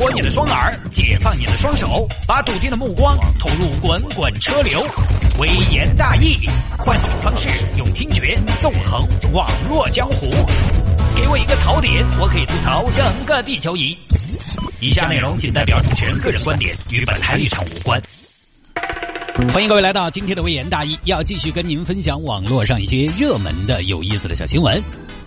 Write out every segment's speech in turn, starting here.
脱你的双耳，解放你的双手，把笃定的目光投入滚滚车流。微言大义，换种方式用听觉纵横网络江湖。给我一个槽点，我可以吐槽整个地球仪。以下内容仅代表主持人个人观点，与本台立场无关。欢迎各位来到今天的微言大义，要继续跟您分享网络上一些热门的、有意思的小新闻。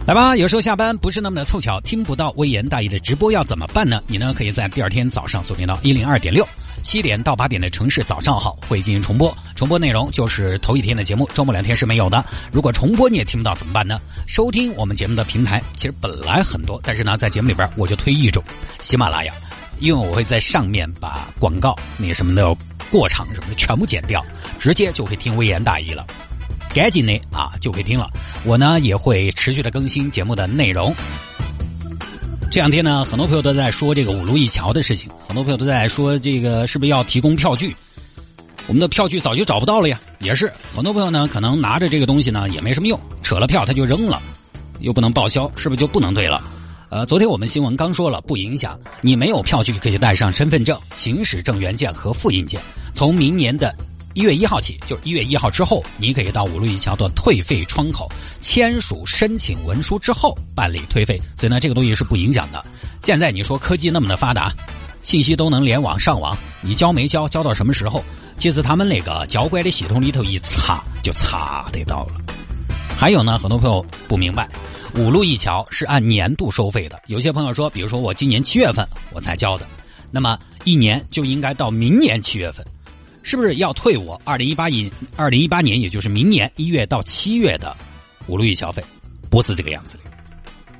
来吧，有时候下班不是那么的凑巧，听不到微言大义的直播要怎么办呢？你呢可以在第二天早上锁定到一零二点六，七点到八点的城市早上好会进行重播，重播内容就是头一天的节目，周末两天是没有的。如果重播你也听不到怎么办呢？收听我们节目的平台其实本来很多，但是呢在节目里边我就推一种喜马拉雅，因为我会在上面把广告那什么的过场什么的全部剪掉，直接就可以听微言大义了。赶紧的啊，就可以听了。我呢也会持续的更新节目的内容。这两天呢，很多朋友都在说这个五路一桥的事情，很多朋友都在说这个是不是要提供票据？我们的票据早就找不到了呀。也是，很多朋友呢可能拿着这个东西呢也没什么用，扯了票他就扔了，又不能报销，是不是就不能对了？呃，昨天我们新闻刚说了，不影响你没有票据可以带上身份证、行驶证原件和复印件，从明年的。一月一号起，就是一月一号之后，你可以到五路一桥的退费窗口签署申请文书之后办理退费，所以呢，这个东西是不影响的。现在你说科技那么的发达，信息都能联网上网，你交没交，交到什么时候？其实他们那个交管的系统里头一查就查得到了。还有呢，很多朋友不明白，五路一桥是按年度收费的。有些朋友说，比如说我今年七月份我才交的，那么一年就应该到明年七月份。是不是要退我二零一八一二零一八年，也就是明年一月到七月的五路一消费？不是这个样子的。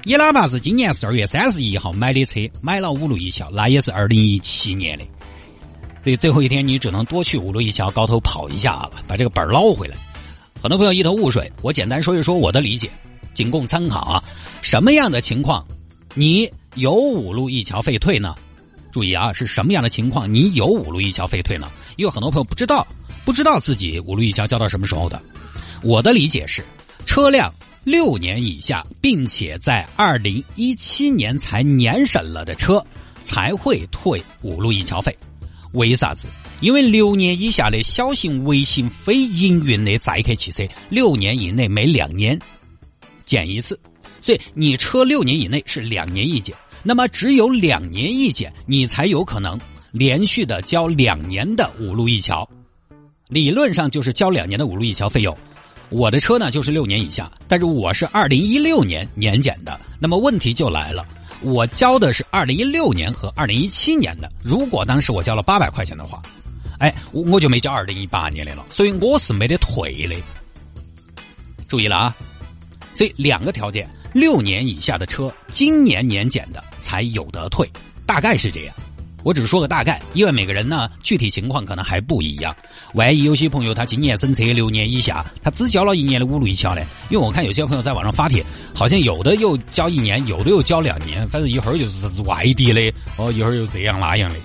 你哪怕是今年十二月三十一号买的车，买了五路一桥，那也是二零一七年的。所以最后一天你只能多去五路一桥高头跑一下了，把这个本捞回来。很多朋友一头雾水，我简单说一说我的理解，仅供参考啊。什么样的情况你有五路一桥费退呢？注意啊，是什么样的情况？你有五路一桥费退呢？因为很多朋友不知道，不知道自己五路一桥交到什么时候的。我的理解是，车辆六年以下，并且在二零一七年才年审了的车，才会退五路一桥费。为啥子？因为六年以下的小型、微型、非营运的载客汽车，六年以内每两年检一次，所以你车六年以内是两年一检。那么只有两年一检，你才有可能连续的交两年的五路一桥，理论上就是交两年的五路一桥费用。我的车呢就是六年以下，但是我是二零一六年年检的，那么问题就来了，我交的是二零一六年和二零一七年的。如果当时我交了八百块钱的话，哎，我我就没交二零一八年的了，所以我是没得退的。注意了啊，所以两个条件。六年以下的车，今年年检的才有得退，大概是这样。我只是说个大概，因为每个人呢具体情况可能还不一样。万一有些朋友他今年审车六年以下，他只交了一年的五路一桥呢？因为我看有些朋友在网上发帖，好像有的又交一年，有的又交两年，反正一会儿就是外地的，哦，一会儿又这样那样的，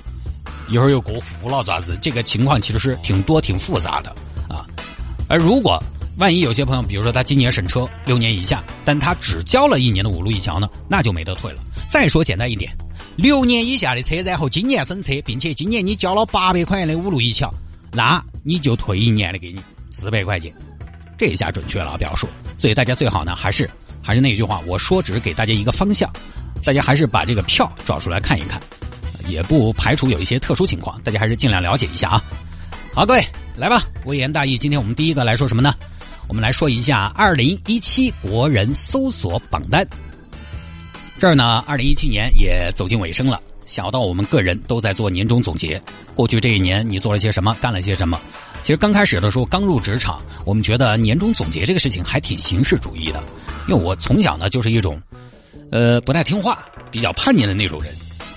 一会儿又过户了咋子？这个情况其实是挺多挺复杂的啊。而如果万一有些朋友，比如说他今年审车六年以下，但他只交了一年的五路一桥呢，那就没得退了。再说简单一点，六年以下的车，然后今年审车，并且今年你交了八百块钱的五路一桥，那你就退一年的给你四百块钱，这下准确了表述。所以大家最好呢，还是还是那句话，我说只是给大家一个方向，大家还是把这个票找出来看一看，也不排除有一些特殊情况，大家还是尽量了解一下啊。好，各位来吧，微言大义，今天我们第一个来说什么呢？我们来说一下二零一七国人搜索榜单。这儿呢，二零一七年也走进尾声了。小到我们个人都在做年终总结，过去这一年你做了些什么，干了些什么？其实刚开始的时候，刚入职场，我们觉得年终总结这个事情还挺形式主义的。因为我从小呢就是一种，呃，不太听话、比较叛逆的那种人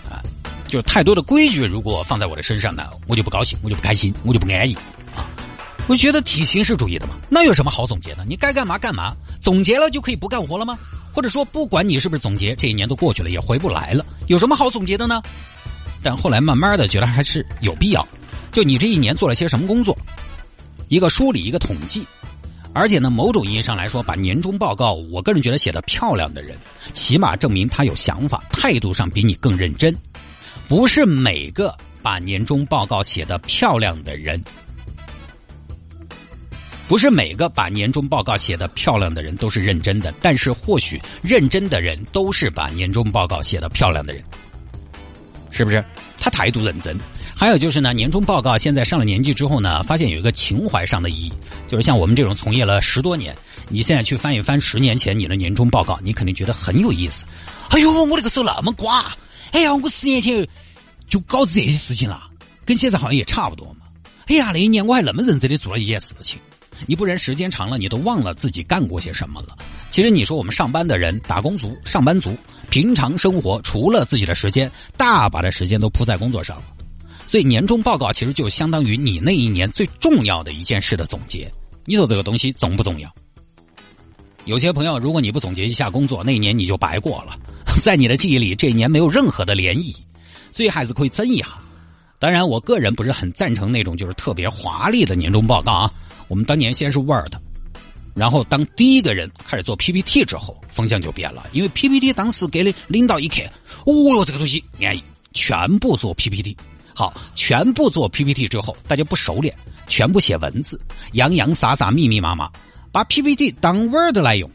啊，就是太多的规矩如果放在我的身上呢，我就不高兴，我就不开心，我就不安逸啊。我觉得挺形式主义的嘛，那有什么好总结的？你该干嘛干嘛，总结了就可以不干活了吗？或者说，不管你是不是总结，这一年都过去了，也回不来了，有什么好总结的呢？但后来慢慢的觉得还是有必要，就你这一年做了些什么工作，一个梳理，一个统计，而且呢，某种意义上来说，把年终报告，我个人觉得写的漂亮的人，起码证明他有想法，态度上比你更认真。不是每个把年终报告写的漂亮的人，不是每个把年终报告写的漂亮的人都是认真的，但是或许认真的人都是把年终报告写的漂亮的人，是不是？他态度认真。还有就是呢，年终报告现在上了年纪之后呢，发现有一个情怀上的意义，就是像我们这种从业了十多年，你现在去翻一翻十年前你的年终报告，你肯定觉得很有意思。哎呦，我那个时候那么瓜，哎呀，我十年前就搞这些事情了，跟现在好像也差不多嘛。哎呀，那一年我还那么认真的做了一件事情，你不然时间长了，你都忘了自己干过些什么了。其实你说我们上班的人，打工族、上班族，平常生活除了自己的时间，大把的时间都扑在工作上了。所以年终报告其实就相当于你那一年最重要的一件事的总结。你说这个东西重不重要？有些朋友，如果你不总结一下工作，那一年你就白过了，在你的记忆里，这一年没有任何的涟漪。所以还是可以争一下。当然，我个人不是很赞成那种就是特别华丽的年终报告啊。我们当年先是 Word，然后当第一个人开始做 PPT 之后，风向就变了。因为 PPT 当时给了领导一看，哦哟，这个东西安逸，全部做 PPT。好，全部做 PPT 之后，大家不熟练，全部写文字，洋洋洒洒、密密麻麻，把 PPT 当 Word 来用。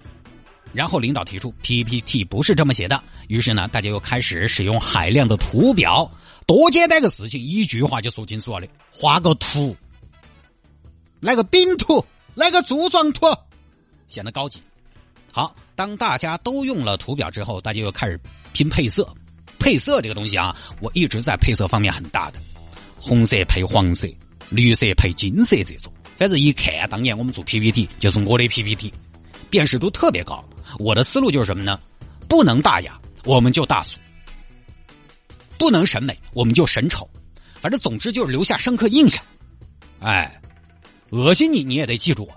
然后领导提出 PPT 不是这么写的，于是呢，大家又开始使用海量的图表。多简单个事情，一句话就说清楚了的，画个图，来个饼图，来个柱状图，显得高级。好，当大家都用了图表之后，大家又开始拼配色。配色这个东西啊，我一直在配色方面很大的，红色配黄色，绿色配金色这种，反正一看，当年我们做 PPT 就是我的 PPT，辨识度特别高。我的思路就是什么呢？不能大雅，我们就大俗；不能审美，我们就审丑。反正总之就是留下深刻印象。哎，恶心你你也得记住我。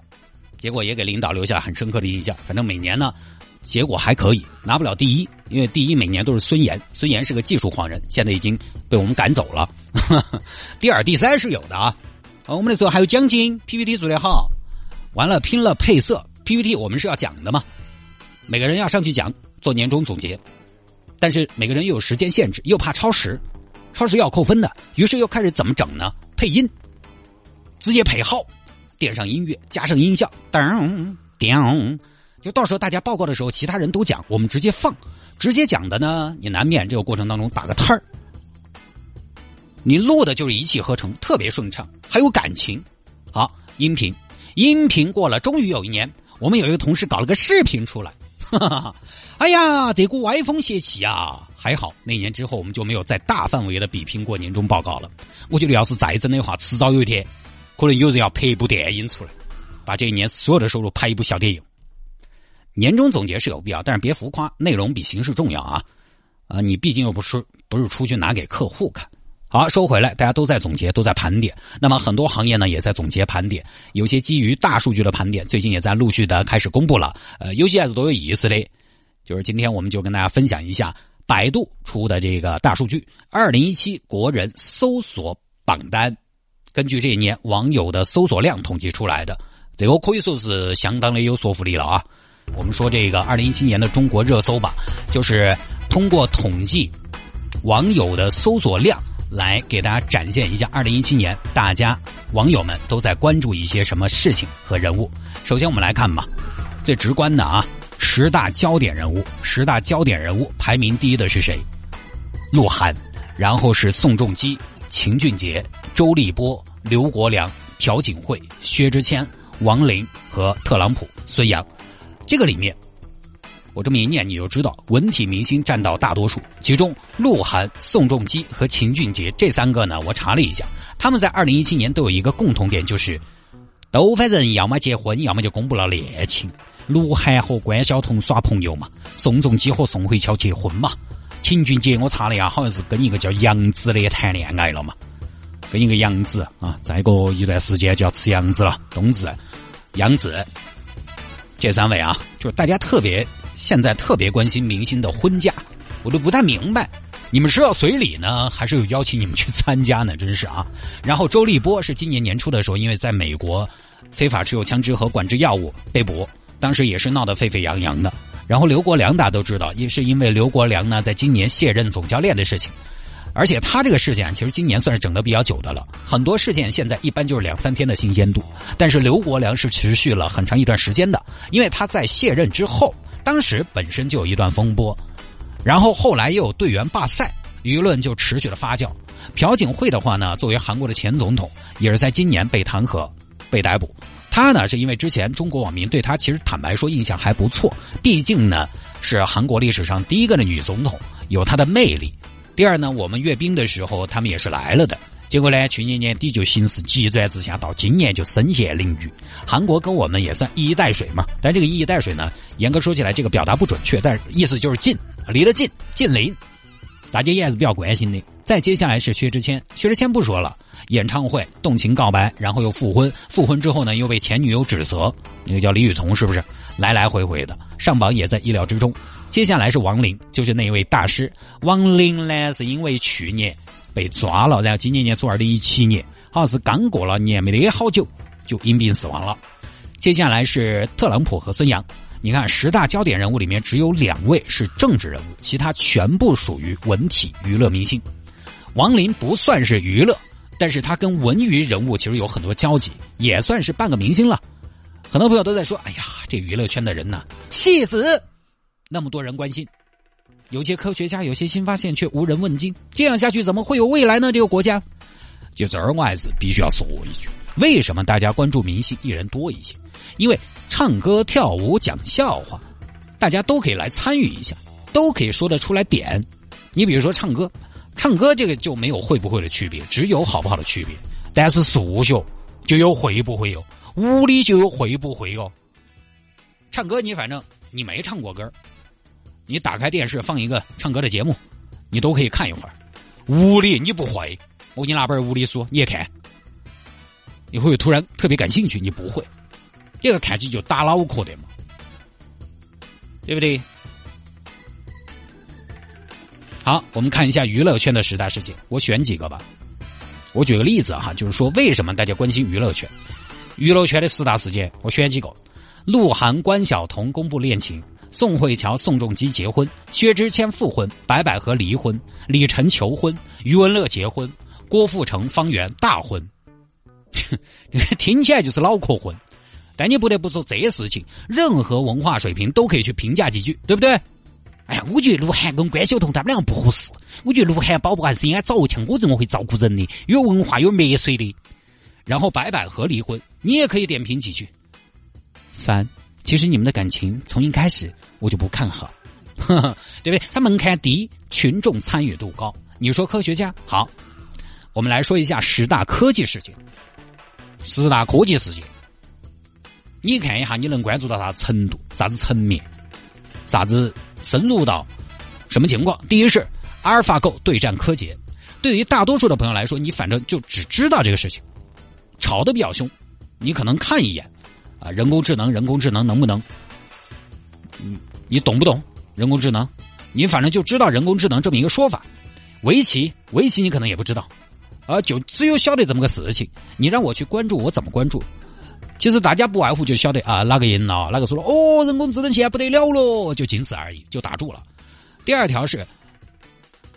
结果也给领导留下很深刻的印象。反正每年呢。结果还可以，拿不了第一，因为第一每年都是孙岩，孙岩是个技术狂人，现在已经被我们赶走了。第二、第三是有的啊，我们那时候还有奖金，PPT 做得好，完了拼了配色，PPT 我们是要讲的嘛，每个人要上去讲，做年终总结，但是每个人又有时间限制，又怕超时，超时要扣分的，于是又开始怎么整呢？配音，直接配号，点上音乐，加上音效，噔噔。就到时候大家报告的时候，其他人都讲，我们直接放，直接讲的呢，你难免这个过程当中打个摊儿。你录的就是一气呵成，特别顺畅，还有感情。好，音频，音频过了，终于有一年，我们有一个同事搞了个视频出来。哈哈哎呀，这股歪风邪气啊！还好那年之后，我们就没有再大范围的比拼过年终报告了。我觉得要是再整的话，迟早有一天，可能有人要拍一部电影出来，把这一年所有的收入拍一部小电影。年终总结是有必要，但是别浮夸，内容比形式重要啊！啊，你毕竟又不是不是出去拿给客户看。好，说回来，大家都在总结，都在盘点。那么很多行业呢也在总结盘点，有些基于大数据的盘点，最近也在陆续的开始公布了。呃，有些还是都有意思的，就是今天我们就跟大家分享一下百度出的这个大数据，二零一七国人搜索榜单，根据这一年网友的搜索量统计出来的，这个可以说是相当的有说服力了啊。我们说这个二零一七年的中国热搜吧，就是通过统计网友的搜索量来给大家展现一下二零一七年大家网友们都在关注一些什么事情和人物。首先我们来看吧，最直观的啊，十大焦点人物，十大焦点人物排名第一的是谁？鹿晗，然后是宋仲基、秦俊杰、周立波、刘国梁、朴槿惠、薛之谦、王林和特朗普、孙杨。这个里面，我这么一念，你就知道文体明星占到大多数。其中，鹿晗、宋仲基和秦俊杰这三个呢，我查了一下，他们在二零一七年都有一个共同点，就是都反正要么结婚，要么就公布了恋情。鹿晗和关晓彤耍朋友嘛，宋仲基和宋慧乔结婚嘛，秦俊杰我查了呀，好像是跟一个叫杨紫的谈恋爱了嘛，跟一个杨紫啊，再过一段时间就要吃杨子了，冬至，杨紫。这三位啊，就是大家特别现在特别关心明星的婚嫁，我都不太明白，你们是要随礼呢，还是有邀请你们去参加呢？真是啊！然后周立波是今年年初的时候，因为在美国非法持有枪支和管制药物被捕，当时也是闹得沸沸扬扬的。然后刘国梁大家都知道，也是因为刘国梁呢在今年卸任总教练的事情，而且他这个事件其实今年算是整的比较久的了，很多事件现在一般就是两三天的新鲜度，但是刘国梁是持续了很长一段时间的，因为他在卸任之后，当时本身就有一段风波，然后后来又有队员罢赛，舆论就持续的发酵。朴槿惠的话呢，作为韩国的前总统，也是在今年被弹劾、被逮捕。他呢，是因为之前中国网民对他其实坦白说印象还不错，毕竟呢是韩国历史上第一个的女总统，有她的魅力。第二呢，我们阅兵的时候他们也是来了的，结果呢，去年年底就形势急转直下，到今年就身陷囹圄。韩国跟我们也算一衣带水嘛，但这个一衣带水呢，严格说起来这个表达不准确，但是意思就是近，离得近，近邻。大家也还是比较关心的。再接下来是薛之谦，薛之谦不说了，演唱会动情告白，然后又复婚，复婚之后呢又被前女友指责，那个叫李雨桐是不是？来来回回的上榜也在意料之中。接下来是王林，就是那一位大师。王林呢是因为去年被抓了，然后今年年初二零一七年，好像是刚过了年没得好久就因病死亡了。接下来是特朗普和孙杨。你看，十大焦点人物里面只有两位是政治人物，其他全部属于文体娱乐明星。王林不算是娱乐，但是他跟文娱人物其实有很多交集，也算是半个明星了。很多朋友都在说：“哎呀，这娱乐圈的人呐，戏子那么多人关心，有些科学家有些新发现却无人问津，这样下去怎么会有未来呢？这个国家。”就这儿我还是必须要说一句：为什么大家关注明星艺人多一些？因为唱歌、跳舞、讲笑话，大家都可以来参与一下，都可以说得出来点。你比如说唱歌，唱歌这个就没有会不会的区别，只有好不好的区别。但是数学就有会不会哟，物理就有会不会哟。唱歌你反正你没唱过歌，你打开电视放一个唱歌的节目，你都可以看一会儿。物理你不会，我给你拿本物理书，你也看，你会突然特别感兴趣，你不会。这个看起就打脑壳的嘛，对不对？好，我们看一下娱乐圈的十大事件，我选几个吧。我举个例子哈，就是说为什么大家关心娱乐圈？娱乐圈的四大事件，我选几个：鹿晗、关晓彤公布恋情，宋慧乔、宋仲基结婚，薛之谦复婚，白百合离婚，李晨求婚，余文乐结婚，郭富城、方圆大婚。听起来就是脑壳昏。但你不得不说，这些事情，任何文化水平都可以去评价几句，对不对？哎呀，我觉得鹿晗跟关晓彤他们两个不合适。我觉得鹿晗宝宝还是应该找个像我这么会照顾人的、有文化、有墨水的。然后白百合离婚，你也可以点评几句。三，其实你们的感情从一开始我就不看好，对不对？他门槛低，群众参与度高。你说科学家好，我们来说一下十大科技事件。十大科技事件。你看一下，你能关注到啥程度、啥子层面、啥子深入到什么情况？第一是阿尔法狗对战柯洁，对于大多数的朋友来说，你反正就只知道这个事情，吵得比较凶，你可能看一眼啊，人工智能，人工智能能不能？嗯，你懂不懂人工智能？你反正就知道人工智能这么一个说法。围棋，围棋你可能也不知道，啊，就只有晓得这么个事情。你让我去关注，我怎么关注？其实大家不外乎就晓得啊，哪个赢了，哪个输了。哦，人工智能现在不得了了，就仅此而已，就打住了。第二条是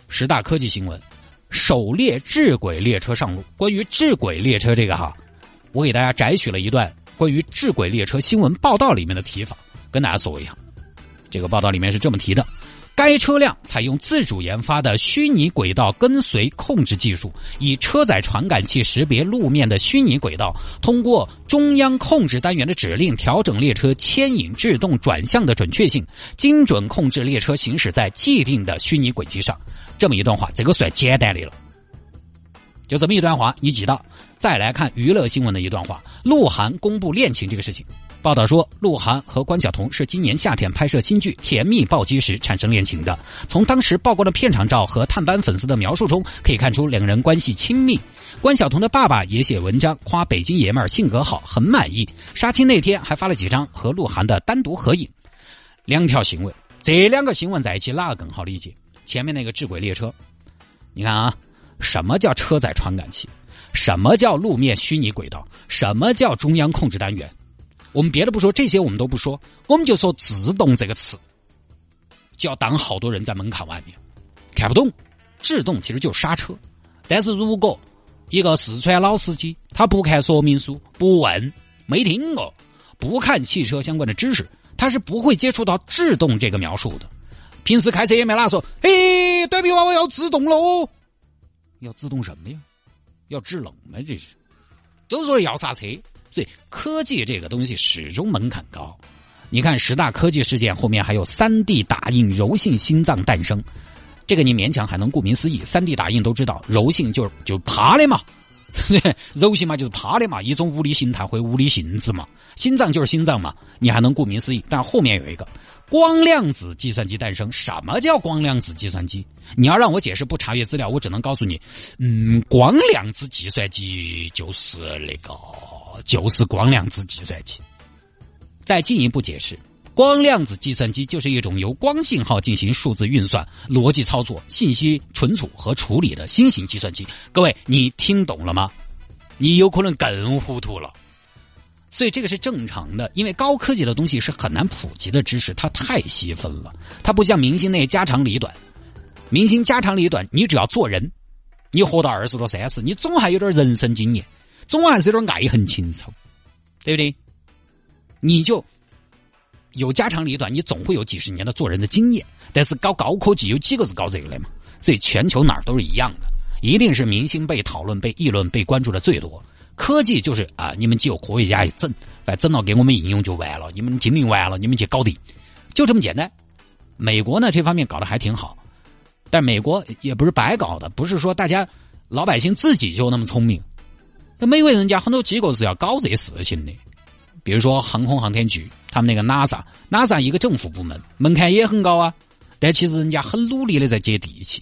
十大科技新闻，首列智轨列车上路。关于智轨列车这个哈，我给大家摘取了一段关于智轨列车新闻报道里面的提法，跟大家说一下。这个报道里面是这么提的。该车辆采用自主研发的虚拟轨道跟随控制技术，以车载传感器识别路面的虚拟轨道，通过中央控制单元的指令调整列车牵引、制动、转向的准确性，精准控制列车行驶在既定的虚拟轨迹上。这么一段话，这个算简单的了。就这么一段话，你记到。再来看娱乐新闻的一段话：鹿晗公布恋情这个事情。报道说，鹿晗和关晓彤是今年夏天拍摄新剧《甜蜜暴击》时产生恋情的。从当时曝光的片场照和探班粉丝的描述中，可以看出两个人关系亲密。关晓彤的爸爸也写文章夸北京爷们儿性格好，很满意。杀青那天还发了几张和鹿晗的单独合影。两条新闻，这两个新闻在一起哪个更好理解？前面那个智轨列车，你看啊，什么叫车载传感器？什么叫路面虚拟轨道？什么叫中央控制单元？我们别的不说，这些我们都不说，我们就说“自动”这个词，就要挡好多人在门槛外面看不懂。制动其实就是刹车，但是如果一个四川老司机他不看说明书，不问，没听过，不看汽车相关的知识，他是不会接触到制动这个描述的。平时开车也没哪说，嘿，短皮娃娃要自动喽，要自动什么呀？要制冷吗？这是，都说要刹车。所以科技这个东西始终门槛高。你看十大科技事件后面还有三 D 打印柔性心脏诞生，这个你勉强还能顾名思义。三 D 打印都知道，柔性就是就趴的嘛，柔性嘛就是趴的嘛，一种物理形态或物理性质嘛。心脏就是心脏嘛，你还能顾名思义。但后面有一个光量子计算机诞生，什么叫光量子计算机？你要让我解释，不查阅资料，我只能告诉你，嗯，光量子计算机就是那个。就是光量子计算机。再进一步解释，光量子计算机就是一种由光信号进行数字运算、逻辑操作、信息存储和处理的新型计算机。各位，你听懂了吗？你有可能更糊涂了。所以这个是正常的，因为高科技的东西是很难普及的知识，它太细分了。它不像明星那些家长里短，明星家长里短，你只要做人，你活到二十多三十，你总还有点人生经验。总还是有点爱恨情仇，对不对？你就有家长里短，你总会有几十年的做人的经验。但是搞高科技有几个是搞这个的嘛？所以全球哪儿都是一样的，一定是明星被讨论、被议论、被关注的最多。科技就是啊，你们几个科学家一整，反正整到给我们应用就完了，你们精明完了，你们去搞定，就这么简单。美国呢这方面搞得还挺好，但美国也不是白搞的，不是说大家老百姓自己就那么聪明。那美国人家很多机构是要搞这事情的，比如说航空航天局，他们那个 NASA，NASA 一个政府部门，门槛也很高啊，但其实人家很努力的在接地气。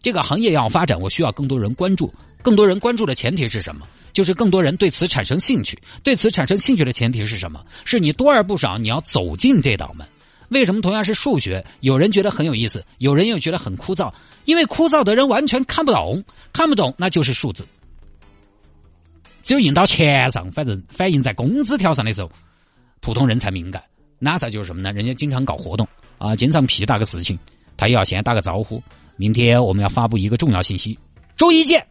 这个行业要发展，我需要更多人关注，更多人关注的前提是什么？就是更多人对此产生兴趣。对此产生兴趣的前提是什么？是你多而不少，你要走进这道门。为什么同样是数学，有人觉得很有意思，有人又觉得很枯燥？因为枯燥的人完全看不懂，看不懂那就是数字。只有印到钱上，反正反映在工资条上的时候，普通人才敏感。NASA 就是什么呢？人家经常搞活动啊，经常屁大个事情，他也要先打个招呼。明天我们要发布一个重要信息，周一见。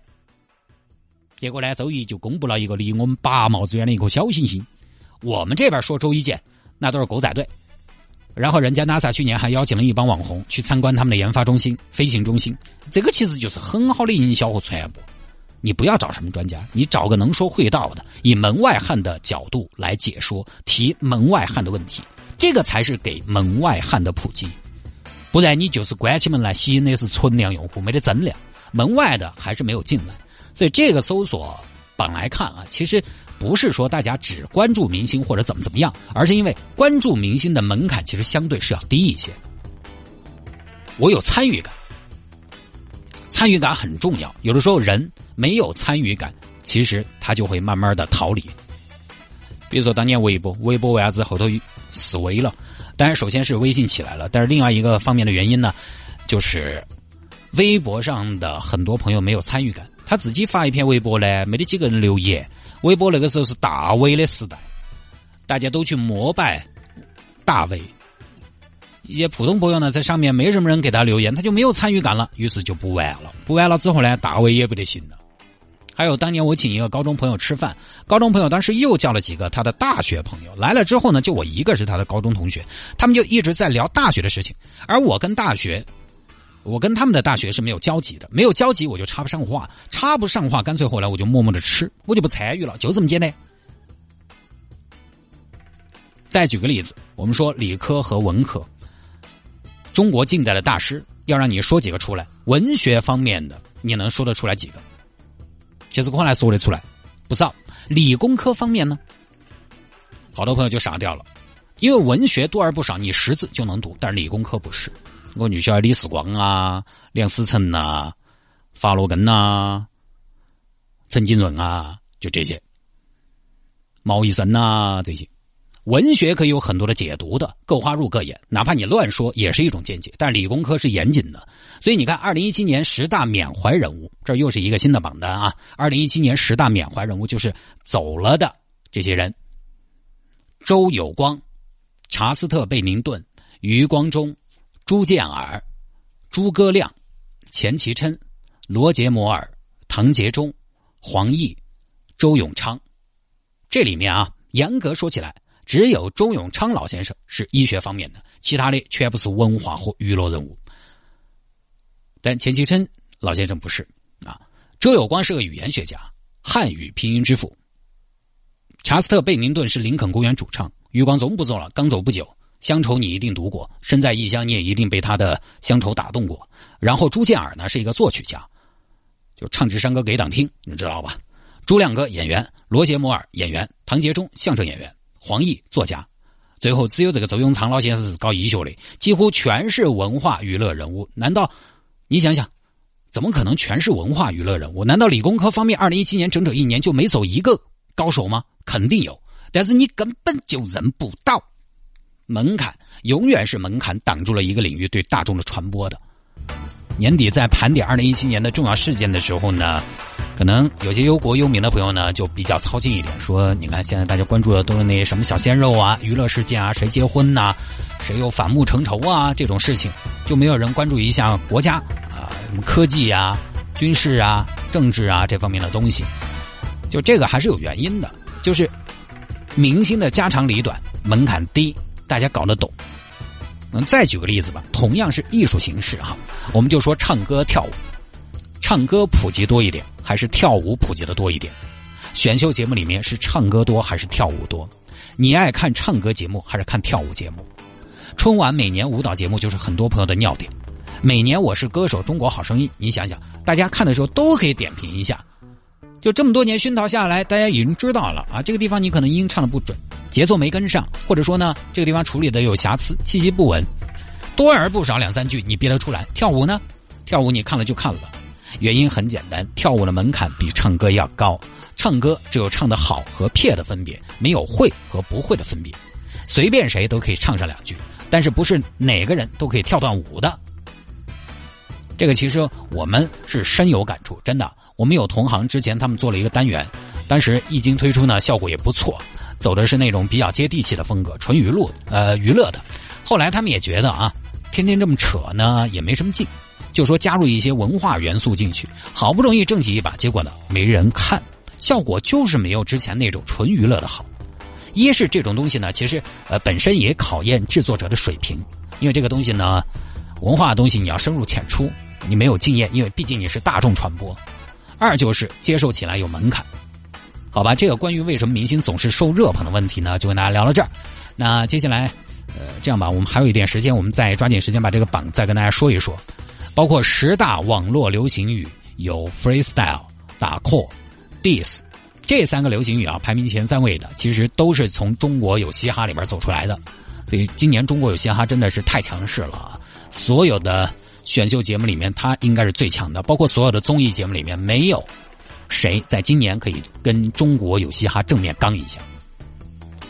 结果呢，周一就公布了一个离我们八毛之远的一颗小行星。我们这边说周一见，那都是狗仔队。然后人家 NASA 去年还邀请了一帮网红去参观他们的研发中心、飞行中心，这个其实就是很好的营销和传播。你不要找什么专家，你找个能说会道的，以门外汉的角度来解说，提门外汉的问题，这个才是给门外汉的普及。不然你就是关起门来吸引的是存量用户，没得增量，门外的还是没有进来。所以这个搜索榜来看啊，其实不是说大家只关注明星或者怎么怎么样，而是因为关注明星的门槛其实相对是要低一些。我有参与感。参与感很重要，有的时候人没有参与感，其实他就会慢慢的逃离。比如说当年微博，微博为啥子后头死微了？当然，首先是微信起来了，但是另外一个方面的原因呢，就是微博上的很多朋友没有参与感，他自己发一篇微博呢，没得几个人留言。微博那个时候是大 V 的时代，大家都去膜拜大 V。一些普通朋友呢，在上面没什么人给他留言，他就没有参与感了，于是就不玩了。不玩了之后呢，大 V 也不得行了。还有当年我请一个高中朋友吃饭，高中朋友当时又叫了几个他的大学朋友来了之后呢，就我一个是他的高中同学，他们就一直在聊大学的事情，而我跟大学，我跟他们的大学是没有交集的，没有交集我就插不上话，插不上话，干脆后来我就默默的吃，我就不参与了，就这么简单。再举个例子，我们说理科和文科。中国近代的大师，要让你说几个出来？文学方面的，你能说得出来几个？其实可能说得出来，不少。理工科方面呢，好多朋友就傻掉了，因为文学多而不少，你识字就能读，但是理工科不是。我女校李四光啊、梁思成呐、法罗根呐、陈景润啊，就这些，毛医生呐这些。文学可以有很多的解读的，各花入各眼，哪怕你乱说也是一种见解。但理工科是严谨的，所以你看，二零一七年十大缅怀人物，这又是一个新的榜单啊！二零一七年十大缅怀人物就是走了的这些人：周有光、查斯特·贝宁顿、余光中、朱建尔、诸葛亮、钱其琛、罗杰摩尔、唐杰忠、黄奕、周永昌。这里面啊，严格说起来，只有周永昌老先生是医学方面的，其他的全部是文化和娱乐人物。但钱其琛老先生不是啊。周有光是个语言学家，汉语拼音之父。查斯特·贝宁顿是林肯公园主唱，余光中不走了，刚走不久。乡愁你一定读过，身在异乡你也一定被他的乡愁打动过。然后朱建尔呢是一个作曲家，就唱支山歌给党听，你知道吧？朱亮哥演员，罗杰摩尔演员，唐杰忠相声演员，黄奕作家，最后只有这个周永昌老先生是搞医学的，几乎全是文化娱乐人物。难道你想想，怎么可能全是文化娱乐人物？难道理工科方面二零一七年整整一年就没走一个高手吗？肯定有，但是你根本就认不到。门槛永远是门槛，挡住了一个领域对大众的传播的。年底在盘点二零一七年的重要事件的时候呢，可能有些忧国忧民的朋友呢就比较操心一点，说你看现在大家关注的都是那些什么小鲜肉啊、娱乐事件啊、谁结婚呐、谁又反目成仇啊这种事情，就没有人关注一下国家啊、什么科技啊、军事啊、政治啊这方面的东西。就这个还是有原因的，就是明星的家长里短，门槛低。大家搞得懂，嗯，再举个例子吧，同样是艺术形式哈，我们就说唱歌跳舞，唱歌普及多一点，还是跳舞普及的多一点？选秀节目里面是唱歌多还是跳舞多？你爱看唱歌节目还是看跳舞节目？春晚每年舞蹈节目就是很多朋友的尿点，每年我是歌手、中国好声音，你想想，大家看的时候都可以点评一下。就这么多年熏陶下来，大家已经知道了啊，这个地方你可能音唱的不准，节奏没跟上，或者说呢，这个地方处理的有瑕疵，气息不稳，多而不少两三句你憋得出来。跳舞呢，跳舞你看了就看了，原因很简单，跳舞的门槛比唱歌要高，唱歌只有唱的好和撇的分别，没有会和不会的分别，随便谁都可以唱上两句，但是不是哪个人都可以跳段舞的。这个其实我们是深有感触，真的。我们有同行之前他们做了一个单元，当时一经推出呢，效果也不错，走的是那种比较接地气的风格，纯娱乐呃娱乐的。后来他们也觉得啊，天天这么扯呢也没什么劲，就说加入一些文化元素进去，好不容易挣起一把，结果呢没人看，效果就是没有之前那种纯娱乐的好。一是这种东西呢，其实呃本身也考验制作者的水平，因为这个东西呢，文化的东西你要深入浅出。你没有经验，因为毕竟你是大众传播；二就是接受起来有门槛，好吧？这个关于为什么明星总是受热捧的问题呢，就跟大家聊到这儿。那接下来，呃，这样吧，我们还有一点时间，我们再抓紧时间把这个榜再跟大家说一说。包括十大网络流行语有 freestyle、打 call、diss 这三个流行语啊，排名前三位的，其实都是从中国有嘻哈里边走出来的。所以今年中国有嘻哈真的是太强势了，所有的。选秀节目里面，他应该是最强的。包括所有的综艺节目里面，没有谁在今年可以跟中国有嘻哈正面刚一下。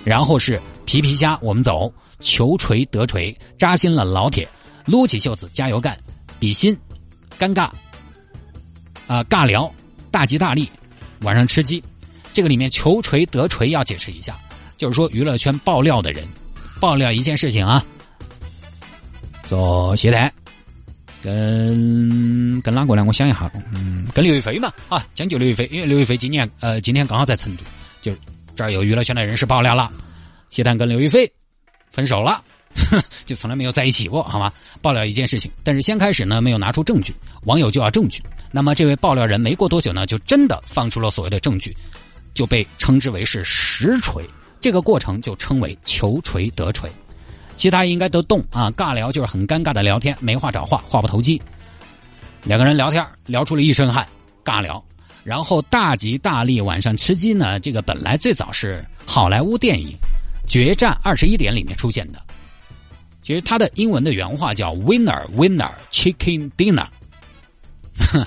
然后是皮皮虾，我们走，求锤得锤，扎心了老铁，撸起袖子加油干，比心，尴尬，啊尬聊，大吉大利，晚上吃鸡。这个里面求锤得锤要解释一下，就是说娱乐圈爆料的人爆料一件事情啊，做谢台。跟跟哪个呢？我想一下，嗯，跟刘亦菲嘛，啊，将就刘亦菲，因为刘亦菲今年呃今天刚好在成都，就这儿有娱乐圈的人士爆料了，谢探跟刘亦菲分手了，就从来没有在一起过，好吗？爆料一件事情，但是先开始呢没有拿出证据，网友就要证据，那么这位爆料人没过多久呢，就真的放出了所谓的证据，就被称之为是实锤，这个过程就称为求锤得锤。其他应该都懂啊，尬聊就是很尴尬的聊天，没话找话，话不投机。两个人聊天聊出了一身汗，尬聊。然后大吉大利晚上吃鸡呢？这个本来最早是好莱坞电影《决战二十一点》里面出现的。其实它的英文的原话叫 “Winner Winner Chicken Dinner”。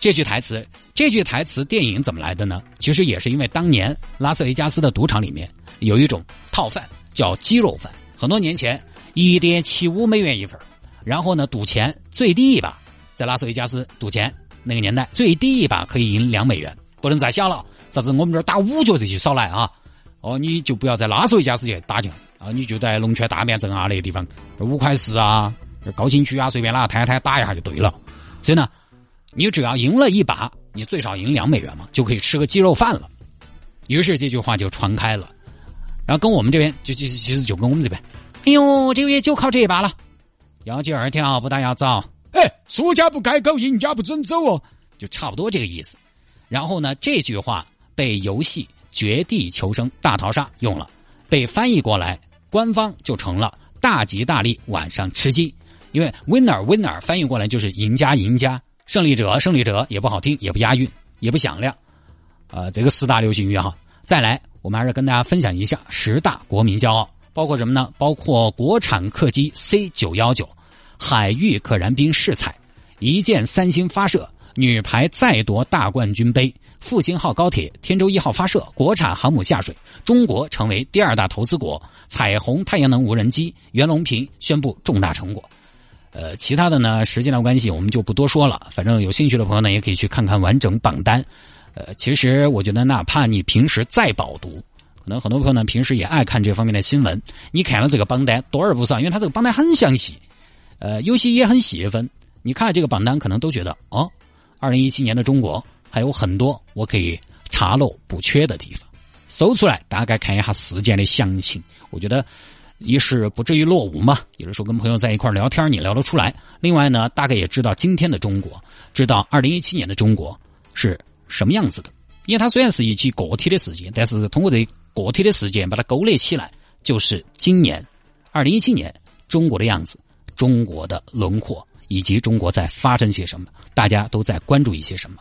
这句台词，这句台词电影怎么来的呢？其实也是因为当年拉斯维加斯的赌场里面有一种套饭叫鸡肉饭。很多年前，一点七五美元一份然后呢，赌钱最低一把，在拉斯维加斯赌钱那个年代，最低一把可以赢两美元，不能再小了。啥子我们这儿打五角这些少来啊！哦，你就不要在拉斯维加斯去打去啊，你就在龙泉大面镇啊那个地方，五块四啊，高新区啊，随便哪个摊摊打一下就对了。所以呢，你只要赢了一把，你最少赢两美元嘛，就可以吃个鸡肉饭了。于是这句话就传开了，然后跟我们这边就其实其实就跟我们这边，哎呦，这个月就靠这一把了，要记二条，不打要早。哎，输家不该狗，赢家不准走哦，就差不多这个意思。然后呢，这句话被游戏《绝地求生：大逃杀》用了，被翻译过来，官方就成了“大吉大利，晚上吃鸡”。因为 “winner winner” 翻译过来就是赢家赢家，胜利者胜利者，也不好听，也不押韵，也不响亮。呃，这个四大流行语哈。再来，我们还是跟大家分享一下十大国民骄傲，包括什么呢？包括国产客机 C 九幺九。海域可燃冰试采，一箭三星发射，女排再夺大冠军杯，复兴号高铁天舟一号发射，国产航母下水，中国成为第二大投资国，彩虹太阳能无人机，袁隆平宣布重大成果。呃，其他的呢，时间的关系我们就不多说了。反正有兴趣的朋友呢，也可以去看看完整榜单。呃，其实我觉得，哪怕你平时再饱读，可能很多朋友呢平时也爱看这方面的新闻，你看了这个榜单多而不少，因为它这个榜单很详细。呃，有些也很细分。你看这个榜单，可能都觉得哦，二零一七年的中国还有很多我可以查漏补缺的地方。搜出来，大概看一下事件的详情。我觉得一是不至于落伍嘛，有的时候跟朋友在一块聊天，你聊得出来。另外呢，大概也知道今天的中国，知道二零一七年的中国是什么样子的。因为它虽然是一起个体的事件，但是通过这个体的事件把它勾勒起来，就是今年二零一七年中国的样子。中国的轮廓，以及中国在发生些什么，大家都在关注一些什么。